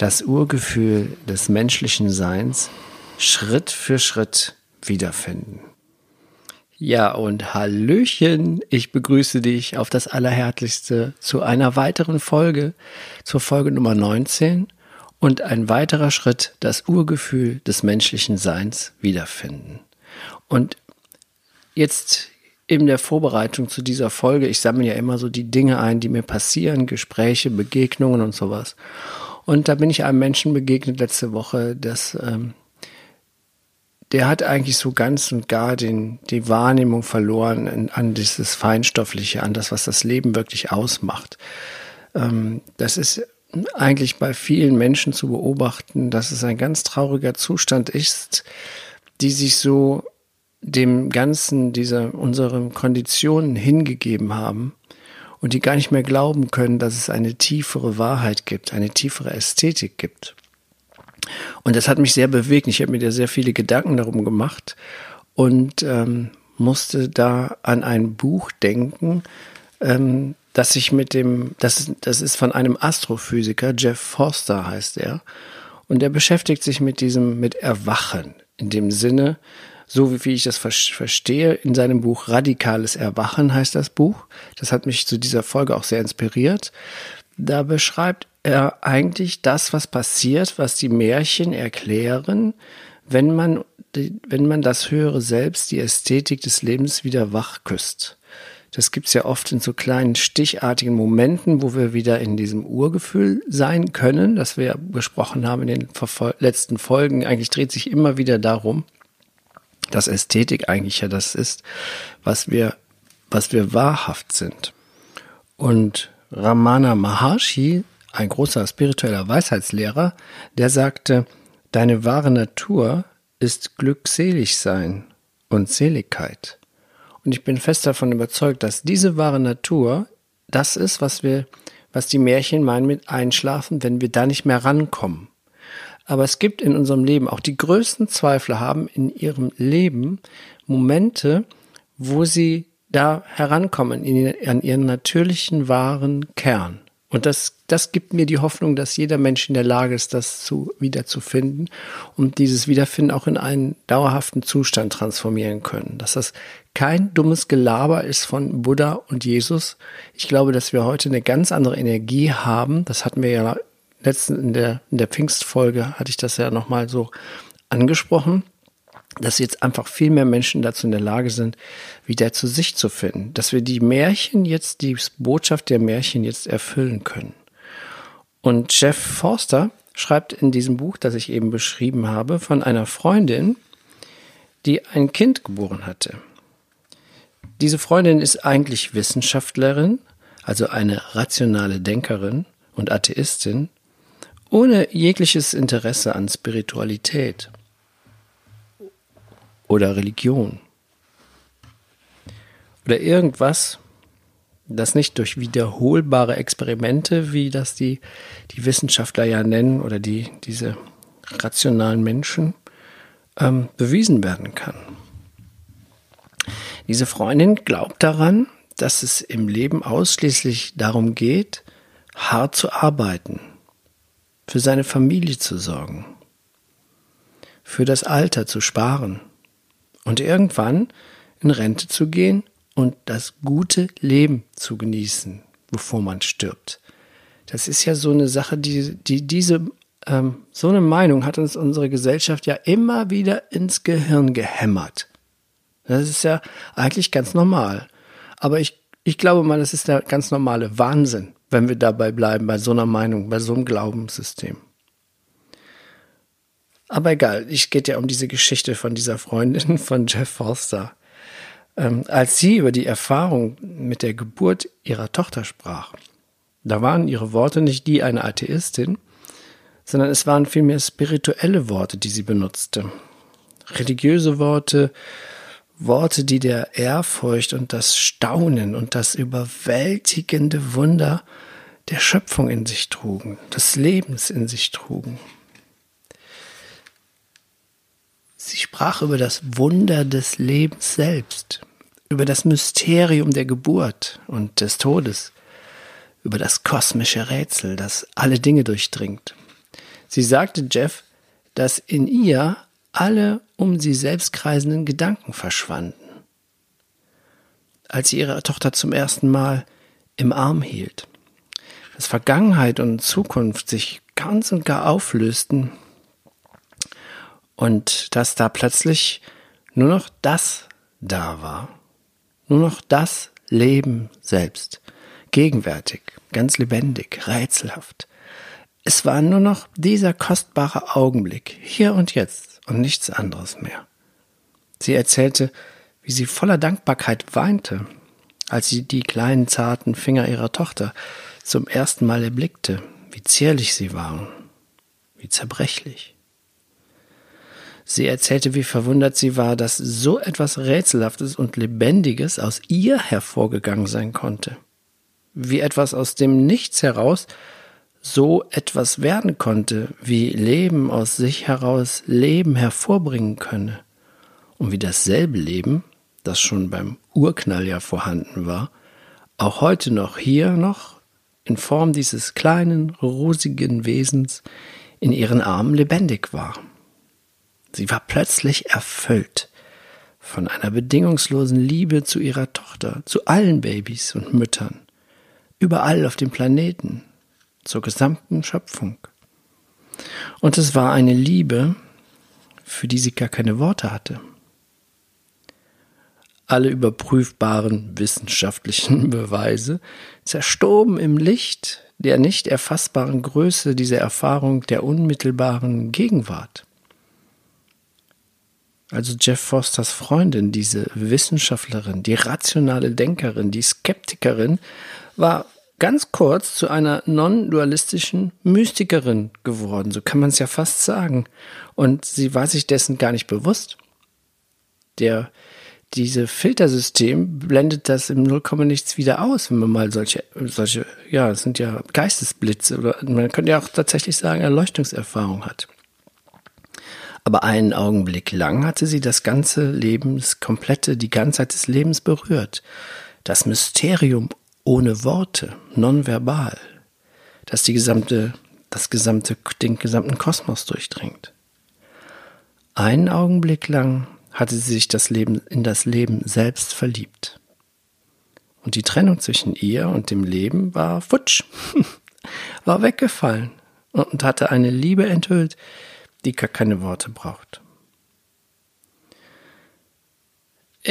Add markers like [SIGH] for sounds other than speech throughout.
das Urgefühl des menschlichen Seins Schritt für Schritt wiederfinden. Ja, und Hallöchen, ich begrüße dich auf das Allerherzlichste zu einer weiteren Folge, zur Folge Nummer 19 und ein weiterer Schritt, das Urgefühl des menschlichen Seins wiederfinden. Und jetzt in der Vorbereitung zu dieser Folge, ich sammle ja immer so die Dinge ein, die mir passieren, Gespräche, Begegnungen und sowas. Und da bin ich einem Menschen begegnet letzte Woche, dass ähm, der hat eigentlich so ganz und gar den, die Wahrnehmung verloren an, an dieses Feinstoffliche, an das, was das Leben wirklich ausmacht. Ähm, das ist eigentlich bei vielen Menschen zu beobachten, dass es ein ganz trauriger Zustand ist, die sich so dem Ganzen dieser unseren Konditionen hingegeben haben und die gar nicht mehr glauben können, dass es eine tiefere Wahrheit gibt, eine tiefere Ästhetik gibt. Und das hat mich sehr bewegt. Ich habe mir da sehr viele Gedanken darum gemacht und ähm, musste da an ein Buch denken, ähm, das sich mit dem, das, das ist von einem Astrophysiker, Jeff Forster heißt er, und er beschäftigt sich mit diesem, mit Erwachen, in dem Sinne, so wie ich das verstehe, in seinem Buch Radikales Erwachen heißt das Buch. Das hat mich zu dieser Folge auch sehr inspiriert. Da beschreibt er eigentlich das, was passiert, was die Märchen erklären, wenn man, wenn man das höhere Selbst, die Ästhetik des Lebens wieder wach küsst. Das gibt's ja oft in so kleinen stichartigen Momenten, wo wir wieder in diesem Urgefühl sein können, das wir ja besprochen haben in den letzten Folgen. Eigentlich dreht sich immer wieder darum, dass Ästhetik eigentlich ja das ist, was wir, was wir wahrhaft sind. Und Ramana Maharshi, ein großer spiritueller Weisheitslehrer, der sagte, deine wahre Natur ist glückselig sein und Seligkeit. Und ich bin fest davon überzeugt, dass diese wahre Natur das ist, was wir, was die Märchen meinen mit Einschlafen, wenn wir da nicht mehr rankommen. Aber es gibt in unserem Leben, auch die größten Zweifler haben in ihrem Leben Momente, wo sie da herankommen in, an ihren natürlichen wahren Kern. Und das, das gibt mir die Hoffnung, dass jeder Mensch in der Lage ist, das zu, wiederzufinden und dieses Wiederfinden auch in einen dauerhaften Zustand transformieren können. Dass das kein dummes Gelaber ist von Buddha und Jesus. Ich glaube, dass wir heute eine ganz andere Energie haben. Das hatten wir ja letzten, in der, in der Pfingstfolge hatte ich das ja nochmal so angesprochen, dass jetzt einfach viel mehr Menschen dazu in der Lage sind, wieder zu sich zu finden. Dass wir die Märchen jetzt, die Botschaft der Märchen jetzt erfüllen können. Und Jeff Forster schreibt in diesem Buch, das ich eben beschrieben habe, von einer Freundin, die ein Kind geboren hatte. Diese Freundin ist eigentlich Wissenschaftlerin, also eine rationale Denkerin und Atheistin ohne jegliches Interesse an Spiritualität oder Religion oder irgendwas, das nicht durch wiederholbare Experimente, wie das die, die Wissenschaftler ja nennen, oder die, diese rationalen Menschen, ähm, bewiesen werden kann. Diese Freundin glaubt daran, dass es im Leben ausschließlich darum geht, hart zu arbeiten, für seine Familie zu sorgen, für das Alter zu sparen und irgendwann in Rente zu gehen und das gute Leben zu genießen, bevor man stirbt. Das ist ja so eine Sache, die, die diese, ähm, so eine Meinung hat uns unsere Gesellschaft ja immer wieder ins Gehirn gehämmert. Das ist ja eigentlich ganz normal. Aber ich, ich glaube mal, das ist der ganz normale Wahnsinn wenn wir dabei bleiben, bei so einer Meinung, bei so einem Glaubenssystem. Aber egal, ich geht ja um diese Geschichte von dieser Freundin [LAUGHS] von Jeff Forster. Ähm, als sie über die Erfahrung mit der Geburt ihrer Tochter sprach, da waren ihre Worte nicht die einer Atheistin, sondern es waren vielmehr spirituelle Worte, die sie benutzte. Religiöse Worte, Worte, die der Ehrfurcht und das Staunen und das überwältigende Wunder der Schöpfung in sich trugen, des Lebens in sich trugen. Sie sprach über das Wunder des Lebens selbst, über das Mysterium der Geburt und des Todes, über das kosmische Rätsel, das alle Dinge durchdringt. Sie sagte Jeff, dass in ihr alle um sie selbst kreisenden Gedanken verschwanden. Als sie ihre Tochter zum ersten Mal im Arm hielt, dass Vergangenheit und Zukunft sich ganz und gar auflösten und dass da plötzlich nur noch das da war, nur noch das Leben selbst, gegenwärtig, ganz lebendig, rätselhaft. Es war nur noch dieser kostbare Augenblick, hier und jetzt und nichts anderes mehr. Sie erzählte, wie sie voller Dankbarkeit weinte, als sie die kleinen zarten Finger ihrer Tochter zum ersten Mal erblickte, wie zierlich sie waren, wie zerbrechlich. Sie erzählte, wie verwundert sie war, dass so etwas Rätselhaftes und Lebendiges aus ihr hervorgegangen sein konnte. Wie etwas aus dem Nichts heraus so etwas werden konnte, wie Leben aus sich heraus Leben hervorbringen könne. Und wie dasselbe Leben, das schon beim Urknall ja vorhanden war, auch heute noch hier noch in Form dieses kleinen, rosigen Wesens in ihren Armen lebendig war. Sie war plötzlich erfüllt von einer bedingungslosen Liebe zu ihrer Tochter, zu allen Babys und Müttern, überall auf dem Planeten, zur gesamten Schöpfung. Und es war eine Liebe, für die sie gar keine Worte hatte. Alle überprüfbaren wissenschaftlichen [LAUGHS] Beweise zerstoben im Licht der nicht erfassbaren Größe dieser Erfahrung der unmittelbaren Gegenwart. Also Jeff Fosters Freundin, diese Wissenschaftlerin, die rationale Denkerin, die Skeptikerin, war ganz kurz zu einer non-dualistischen Mystikerin geworden, so kann man es ja fast sagen. Und sie war sich dessen gar nicht bewusst. Der, diese Filtersystem blendet das im Nullkomma nichts wieder aus, wenn man mal solche, solche, ja, es sind ja Geistesblitze oder man könnte ja auch tatsächlich sagen, Erleuchtungserfahrung hat. Aber einen Augenblick lang hatte sie das ganze Leben, das komplette, die Ganzheit des Lebens berührt. Das Mysterium ohne Worte, nonverbal, das die gesamte, das gesamte, den gesamten Kosmos durchdringt. Einen Augenblick lang hatte sie sich das Leben in das Leben selbst verliebt. Und die Trennung zwischen ihr und dem Leben war futsch, [LAUGHS] war weggefallen und hatte eine Liebe enthüllt, die gar keine Worte braucht.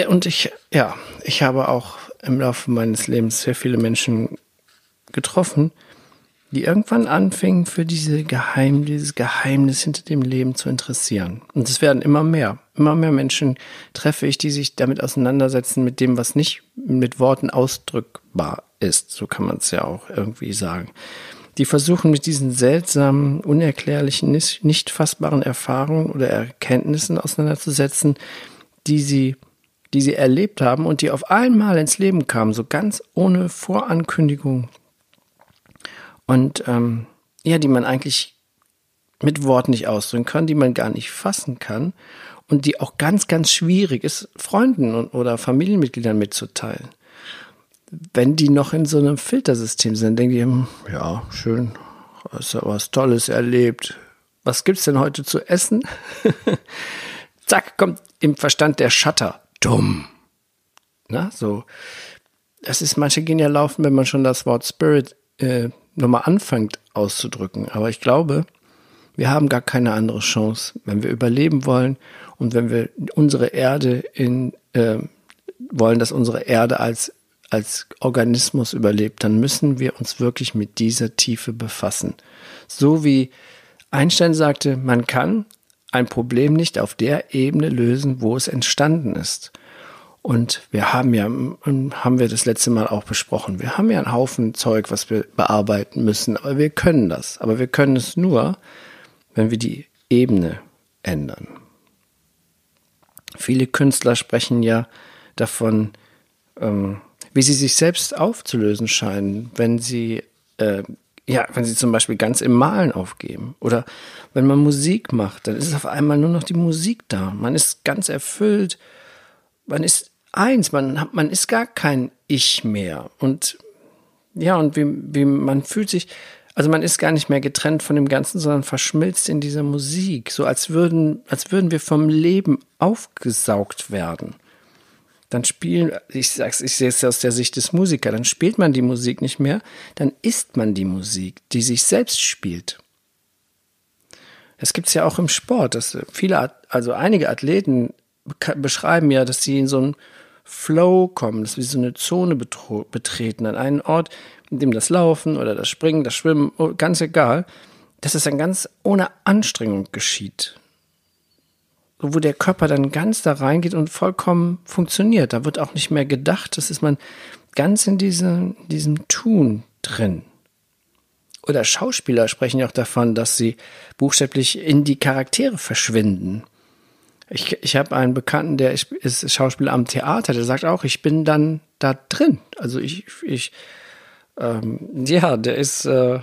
Und ich, ja, ich habe auch im Laufe meines Lebens sehr viele Menschen getroffen, die irgendwann anfingen, für diese Geheim, dieses Geheimnis hinter dem Leben zu interessieren. Und es werden immer mehr. Immer mehr Menschen treffe ich, die sich damit auseinandersetzen, mit dem, was nicht mit Worten ausdrückbar ist. So kann man es ja auch irgendwie sagen. Die versuchen mit diesen seltsamen, unerklärlichen, nicht fassbaren Erfahrungen oder Erkenntnissen auseinanderzusetzen, die sie die sie erlebt haben und die auf einmal ins Leben kamen, so ganz ohne Vorankündigung. Und ähm, ja, die man eigentlich mit Worten nicht ausdrücken kann, die man gar nicht fassen kann und die auch ganz, ganz schwierig ist, Freunden und, oder Familienmitgliedern mitzuteilen. Wenn die noch in so einem Filtersystem sind, denken die, hm, ja, schön, hast du was Tolles erlebt. Was gibt's denn heute zu essen? [LAUGHS] Zack, kommt im Verstand der Shutter dumm. Na, so. Das ist, manche gehen ja laufen, wenn man schon das Wort Spirit äh, nochmal anfängt auszudrücken. Aber ich glaube, wir haben gar keine andere Chance, wenn wir überleben wollen und wenn wir unsere Erde in, äh, wollen, dass unsere Erde als, als Organismus überlebt, dann müssen wir uns wirklich mit dieser Tiefe befassen. So wie Einstein sagte, man kann ein Problem nicht auf der Ebene lösen, wo es entstanden ist. Und wir haben ja, haben wir das letzte Mal auch besprochen, wir haben ja einen Haufen Zeug, was wir bearbeiten müssen, aber wir können das. Aber wir können es nur, wenn wir die Ebene ändern. Viele Künstler sprechen ja davon, ähm, wie sie sich selbst aufzulösen scheinen, wenn sie äh, ja, wenn sie zum Beispiel ganz im Malen aufgeben oder wenn man Musik macht, dann ist auf einmal nur noch die Musik da. Man ist ganz erfüllt, man ist eins, man, man ist gar kein Ich mehr. Und ja, und wie, wie man fühlt sich, also man ist gar nicht mehr getrennt von dem Ganzen, sondern verschmilzt in dieser Musik, so als würden, als würden wir vom Leben aufgesaugt werden dann spielen, ich sag's, ich sehe es aus der Sicht des Musikers, dann spielt man die Musik nicht mehr, dann ist man die Musik, die sich selbst spielt. Das gibt's ja auch im Sport, dass viele, also einige Athleten beschreiben ja, dass sie in so einen Flow kommen, dass sie so eine Zone betreten, an einen Ort, in dem das Laufen oder das Springen, das Schwimmen, oh, ganz egal, dass es dann ganz ohne Anstrengung geschieht wo der Körper dann ganz da reingeht und vollkommen funktioniert. Da wird auch nicht mehr gedacht, das ist man ganz in diese, diesem Tun drin. Oder Schauspieler sprechen ja auch davon, dass sie buchstäblich in die Charaktere verschwinden. Ich, ich habe einen Bekannten, der ist, Schauspieler am Theater, der sagt auch, ich bin dann da drin. Also ich, ich ähm, ja, der ist, äh,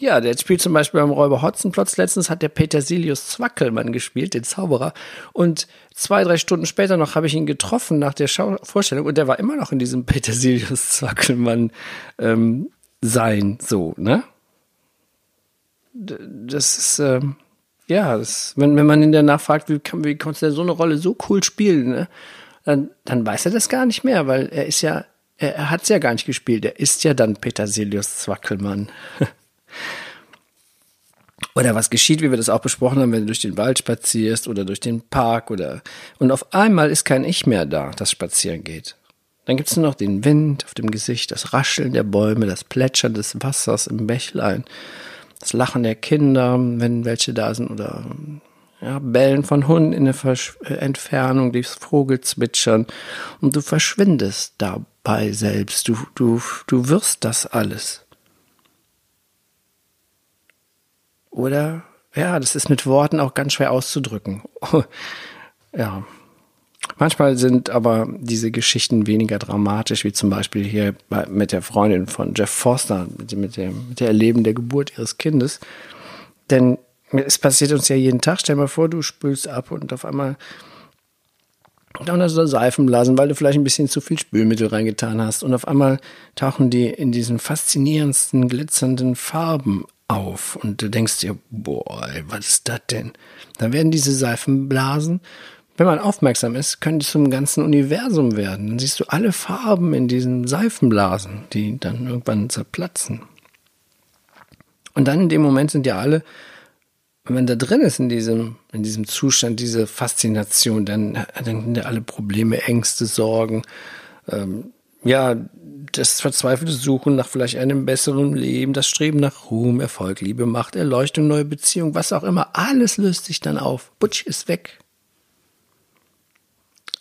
ja, der spielt zum Beispiel beim Räuber Hotzenplotz. Letztens hat der Petersilius Zwackelmann gespielt, den Zauberer. Und zwei, drei Stunden später noch habe ich ihn getroffen nach der Schau Vorstellung und der war immer noch in diesem [LAUGHS] Petersilius Zwackelmann ähm, sein, so, ne? Das ist, ähm, ja, das, wenn, wenn man ihn danach fragt, wie, kann, wie kannst du denn so eine Rolle so cool spielen, ne? Dann, dann weiß er das gar nicht mehr, weil er ist ja, er, er hat es ja gar nicht gespielt. Er ist ja dann Petersilius Zwackelmann. [LAUGHS] Oder was geschieht, wie wir das auch besprochen haben, wenn du durch den Wald spazierst oder durch den Park oder und auf einmal ist kein Ich mehr da, das spazieren geht. Dann gibt es nur noch den Wind auf dem Gesicht, das Rascheln der Bäume, das Plätschern des Wassers im Bächlein, das Lachen der Kinder, wenn welche da sind, oder ja, Bellen von Hunden in der Versch äh, Entfernung, die Vogelzwitschern und du verschwindest dabei selbst. Du, du, du wirst das alles. Oder, ja, das ist mit Worten auch ganz schwer auszudrücken. [LAUGHS] ja. Manchmal sind aber diese Geschichten weniger dramatisch, wie zum Beispiel hier bei, mit der Freundin von Jeff Forster, mit, mit, dem, mit der Erleben der Geburt ihres Kindes. Denn es passiert uns ja jeden Tag. Stell dir mal vor, du spülst ab und auf einmal dann hast du Seifenblasen, weil du vielleicht ein bisschen zu viel Spülmittel reingetan hast. Und auf einmal tauchen die in diesen faszinierendsten, glitzernden Farben auf und du denkst dir, boah, was ist das denn? Dann werden diese Seifenblasen, wenn man aufmerksam ist, können die zum ganzen Universum werden. Dann siehst du alle Farben in diesen Seifenblasen, die dann irgendwann zerplatzen. Und dann in dem Moment sind ja alle, wenn man da drin ist in diesem, in diesem Zustand, diese Faszination, dann, dann sind ja alle Probleme, Ängste, Sorgen, ähm, ja, das verzweifelte Suchen nach vielleicht einem besseren Leben, das Streben nach Ruhm, Erfolg, Liebe, Macht, Erleuchtung, neue Beziehung, was auch immer, alles löst sich dann auf. Butsch ist weg.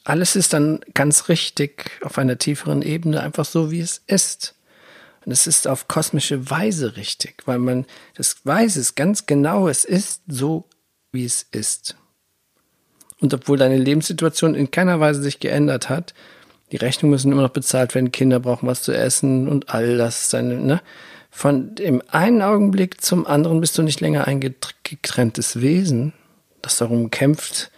Alles ist dann ganz richtig auf einer tieferen Ebene, einfach so, wie es ist. Und es ist auf kosmische Weise richtig, weil man das weiß es ganz genau, es ist so, wie es ist. Und obwohl deine Lebenssituation in keiner Weise sich geändert hat, die Rechnungen müssen immer noch bezahlt werden, Kinder brauchen was zu essen und all das. Seine, ne? Von dem einen Augenblick zum anderen bist du nicht länger ein getrenntes Wesen, das darum kämpft,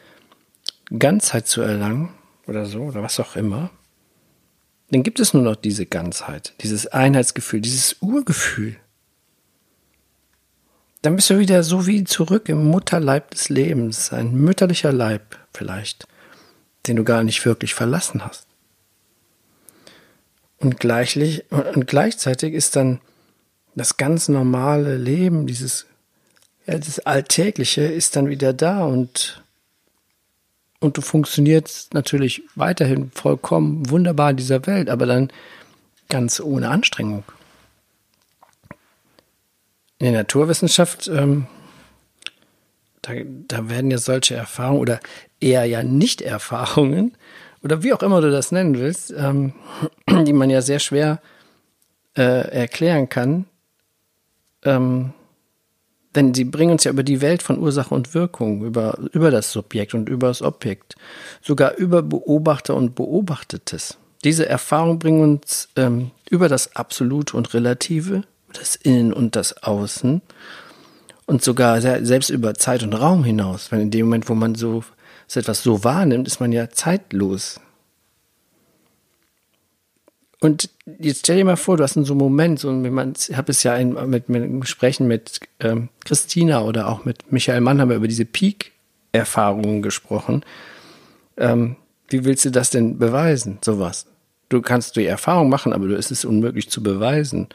Ganzheit zu erlangen oder so oder was auch immer. Dann gibt es nur noch diese Ganzheit, dieses Einheitsgefühl, dieses Urgefühl. Dann bist du wieder so wie zurück im Mutterleib des Lebens, ein mütterlicher Leib vielleicht, den du gar nicht wirklich verlassen hast. Und, gleichlich, und gleichzeitig ist dann das ganz normale Leben, dieses ja, das Alltägliche ist dann wieder da und, und du funktionierst natürlich weiterhin vollkommen wunderbar in dieser Welt, aber dann ganz ohne Anstrengung. In der Naturwissenschaft, ähm, da, da werden ja solche Erfahrungen oder eher ja Nicht-Erfahrungen oder wie auch immer du das nennen willst, ähm, [CLEARS THROAT] die man ja sehr schwer äh, erklären kann, ähm, Denn sie bringen uns ja über die Welt von Ursache und Wirkung, über, über das Subjekt und über das Objekt, sogar über Beobachter und Beobachtetes. Diese Erfahrungen bringen uns ähm, über das Absolute und Relative, das Innen und das Außen und sogar selbst über Zeit und Raum hinaus. Weil in dem Moment, wo man so, so etwas so wahrnimmt, ist man ja zeitlos. Und jetzt stell dir mal vor, du hast in so einem Moment, so, ich habe es ja in, mit, mit Gesprächen mit ähm, Christina oder auch mit Michael Mann haben wir über diese Peak-Erfahrungen gesprochen. Ähm, wie willst du das denn beweisen, sowas? Du kannst die Erfahrung machen, aber es ist unmöglich zu beweisen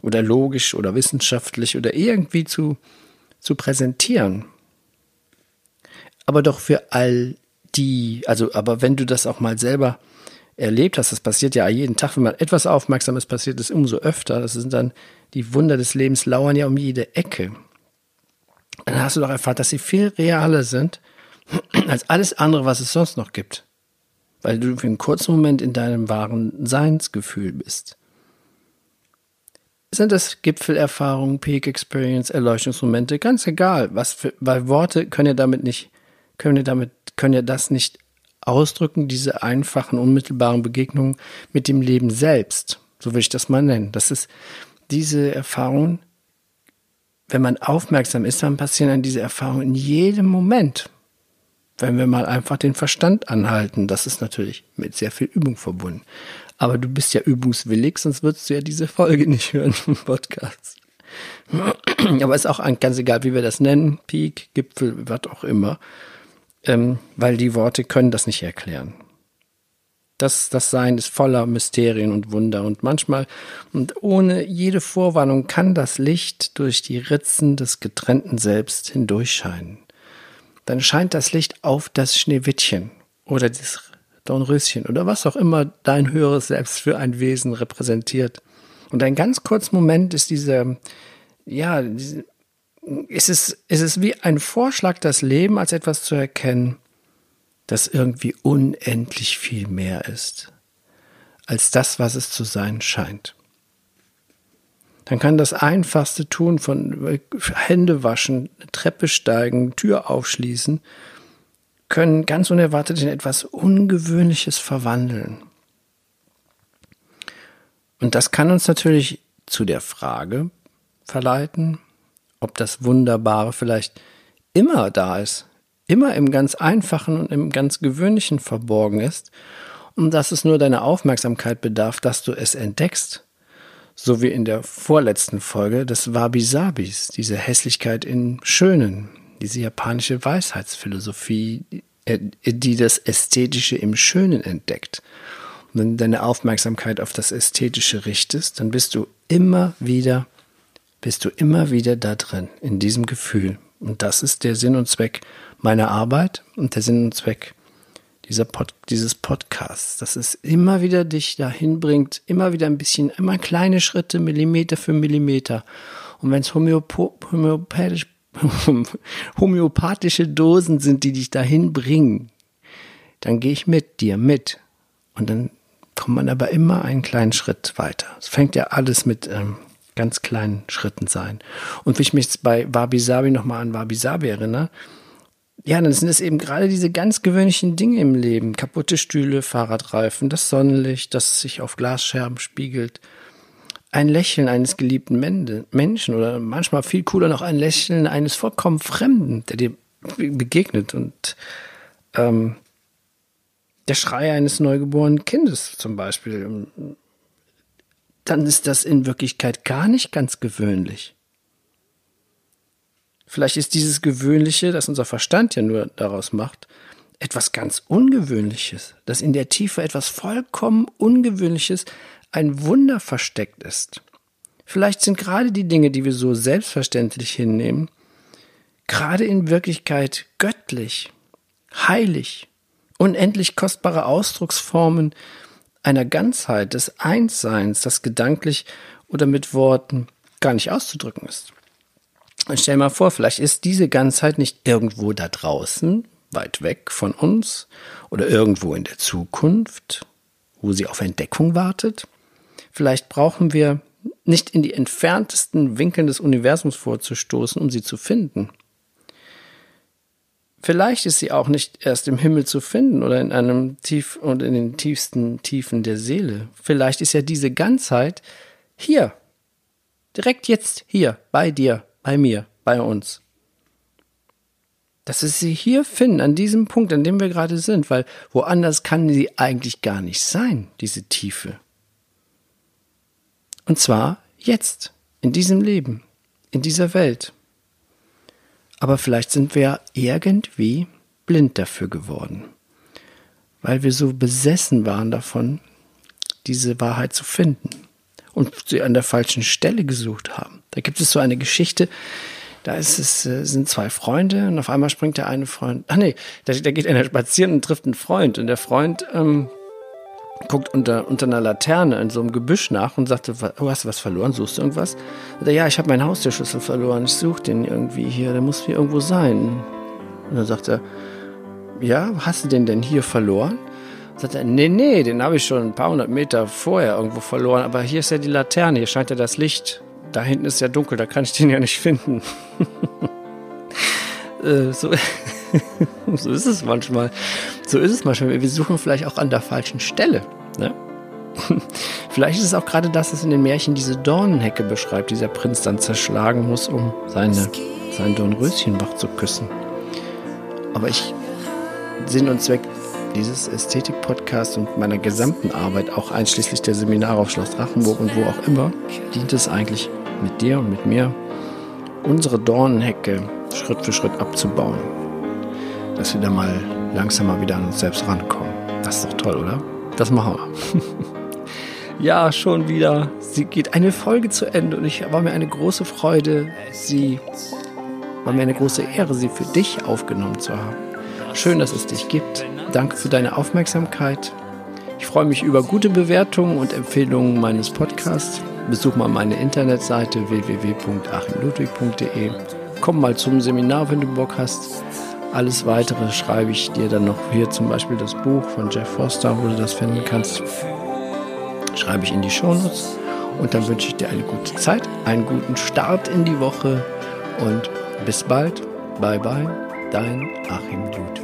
oder logisch oder wissenschaftlich oder irgendwie zu, zu präsentieren. Aber doch für all die, also, aber wenn du das auch mal selber erlebt hast, das passiert ja jeden Tag, wenn man etwas aufmerksam ist, passiert es umso öfter. Das sind dann die Wunder des Lebens lauern ja um jede Ecke. Dann hast du doch erfahren, dass sie viel realer sind [CLEARS THROAT] als alles andere, was es sonst noch gibt. Weil du für einen kurzen Moment in deinem wahren Seinsgefühl bist. Sind das Gipfelerfahrungen, Peak Experience, Erleuchtungsmomente? Ganz egal, was für, weil Worte können ja damit nicht, können ja damit, können ja das nicht ausdrücken, diese einfachen, unmittelbaren Begegnungen mit dem Leben selbst. So will ich das mal nennen. Das ist diese Erfahrungen, wenn man aufmerksam ist, dann passieren dann diese Erfahrungen in jedem Moment. Wenn wir mal einfach den Verstand anhalten, das ist natürlich mit sehr viel Übung verbunden. Aber du bist ja übungswillig, sonst würdest du ja diese Folge [LAUGHS] nicht hören vom Podcast. Aber ist auch ganz egal, wie wir das nennen, Peak, Gipfel, was auch immer ähm, weil die Worte können das nicht erklären. Das, das Sein ist voller Mysterien und Wunder und manchmal und ohne jede Vorwarnung kann das Licht durch die Ritzen des getrennten Selbst hindurchscheinen. Dann scheint das Licht auf das Schneewittchen oder das Dornröschen oder was auch immer dein höheres Selbst für ein Wesen repräsentiert. Und ein ganz kurzer Moment ist dieser, ja, diese es ist, es wie ein Vorschlag, das Leben als etwas zu erkennen, das irgendwie unendlich viel mehr ist als das, was es zu sein scheint. Dann kann das einfachste tun von Hände waschen, Treppe steigen, Tür aufschließen, können ganz unerwartet in etwas Ungewöhnliches verwandeln. Und das kann uns natürlich zu der Frage verleiten, ob das Wunderbare vielleicht immer da ist, immer im ganz Einfachen und im ganz Gewöhnlichen verborgen ist und dass es nur deine Aufmerksamkeit bedarf, dass du es entdeckst. So wie in der vorletzten Folge des Wabi-Sabis, diese Hässlichkeit im Schönen, diese japanische Weisheitsphilosophie, äh, die das Ästhetische im Schönen entdeckt. Und wenn du deine Aufmerksamkeit auf das Ästhetische richtest, dann bist du immer wieder bist du immer wieder da drin, in diesem Gefühl. Und das ist der Sinn und Zweck meiner Arbeit und der Sinn und Zweck dieser Pod, dieses Podcasts, dass es immer wieder dich dahin bringt, immer wieder ein bisschen, immer kleine Schritte, Millimeter für Millimeter. Und wenn es homöopathisch, [LAUGHS] homöopathische Dosen sind, die dich dahin bringen, dann gehe ich mit dir mit. Und dann kommt man aber immer einen kleinen Schritt weiter. Es fängt ja alles mit ähm, ganz kleinen Schritten sein. Und wenn ich mich jetzt bei Wabi Sabi nochmal an Wabi Sabi erinnere, ja, dann sind es eben gerade diese ganz gewöhnlichen Dinge im Leben. Kaputte Stühle, Fahrradreifen, das Sonnenlicht, das sich auf Glasscherben spiegelt. Ein Lächeln eines geliebten Menschen oder manchmal viel cooler noch ein Lächeln eines vollkommen Fremden, der dir begegnet und ähm, der Schrei eines neugeborenen Kindes zum Beispiel dann ist das in Wirklichkeit gar nicht ganz gewöhnlich. Vielleicht ist dieses Gewöhnliche, das unser Verstand ja nur daraus macht, etwas ganz Ungewöhnliches, dass in der Tiefe etwas vollkommen Ungewöhnliches, ein Wunder versteckt ist. Vielleicht sind gerade die Dinge, die wir so selbstverständlich hinnehmen, gerade in Wirklichkeit göttlich, heilig, unendlich kostbare Ausdrucksformen einer Ganzheit des Einsseins, das gedanklich oder mit Worten gar nicht auszudrücken ist. Und stell mal vor, vielleicht ist diese Ganzheit nicht irgendwo da draußen, weit weg von uns oder irgendwo in der Zukunft, wo sie auf Entdeckung wartet. Vielleicht brauchen wir nicht in die entferntesten Winkeln des Universums vorzustoßen, um sie zu finden. Vielleicht ist sie auch nicht erst im Himmel zu finden oder in einem tief und in den tiefsten Tiefen der Seele. Vielleicht ist ja diese Ganzheit hier. Direkt jetzt hier, bei dir, bei mir, bei uns. Dass wir sie hier finden, an diesem Punkt, an dem wir gerade sind, weil woanders kann sie eigentlich gar nicht sein, diese Tiefe. Und zwar jetzt, in diesem Leben, in dieser Welt. Aber vielleicht sind wir irgendwie blind dafür geworden, weil wir so besessen waren davon, diese Wahrheit zu finden und sie an der falschen Stelle gesucht haben. Da gibt es so eine Geschichte, da ist es, äh, sind zwei Freunde und auf einmal springt der eine Freund, ach nee, da, da geht einer spazieren und trifft einen Freund und der Freund ähm, guckt unter, unter einer Laterne in so einem Gebüsch nach und sagte, oh, hast du was verloren? Suchst du irgendwas? Er, ja, ich habe meinen Haustürschlüssel verloren. Ich suche den irgendwie hier. Der muss hier irgendwo sein. Und dann sagt er, ja, hast du den denn hier verloren? Sagt er, nee, nee, den habe ich schon ein paar hundert Meter vorher irgendwo verloren. Aber hier ist ja die Laterne, hier scheint ja das Licht. Da hinten ist ja dunkel, da kann ich den ja nicht finden. [LAUGHS] äh, so. [LAUGHS] so ist es manchmal. So ist es manchmal. Wir suchen vielleicht auch an der falschen Stelle. Ne? [LAUGHS] vielleicht ist es auch gerade das, was in den Märchen diese Dornenhecke beschreibt, die der Prinz dann zerschlagen muss, um seine, sein Dornröschenbach zu küssen. Aber ich, Sinn und Zweck dieses Ästhetik-Podcasts und meiner gesamten Arbeit, auch einschließlich der Seminare auf Schloss Drachenburg und wo auch immer, dient es eigentlich mit dir und mit mir, unsere Dornenhecke Schritt für Schritt abzubauen dass wir da mal langsamer wieder an uns selbst rankommen. Das ist doch toll, oder? Das machen wir. [LAUGHS] ja, schon wieder. Sie geht eine Folge zu Ende und ich war mir eine große Freude, sie war mir eine große Ehre, sie für dich aufgenommen zu haben. Schön, dass es dich gibt. Danke für deine Aufmerksamkeit. Ich freue mich über gute Bewertungen und Empfehlungen meines Podcasts. Besuch mal meine Internetseite www.achimludwig.de. Komm mal zum Seminar, wenn du Bock hast. Alles weitere schreibe ich dir dann noch hier zum Beispiel das Buch von Jeff Foster, wo du das finden kannst. Schreibe ich in die Shownotes. Und dann wünsche ich dir eine gute Zeit, einen guten Start in die Woche und bis bald. Bye bye, dein Achim Ludwig.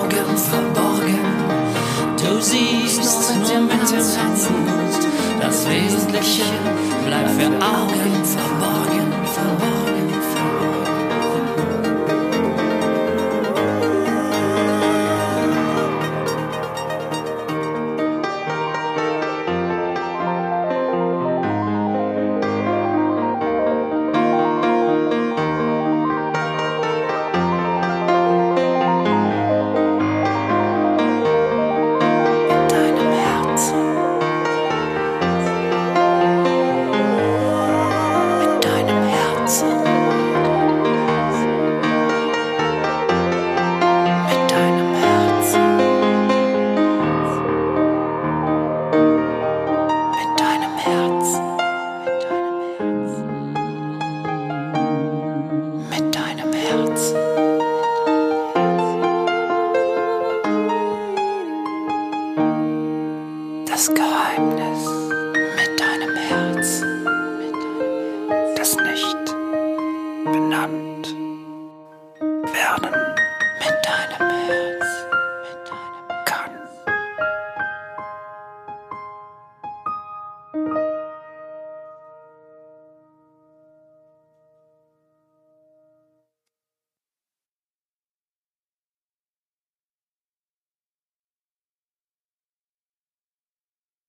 Augen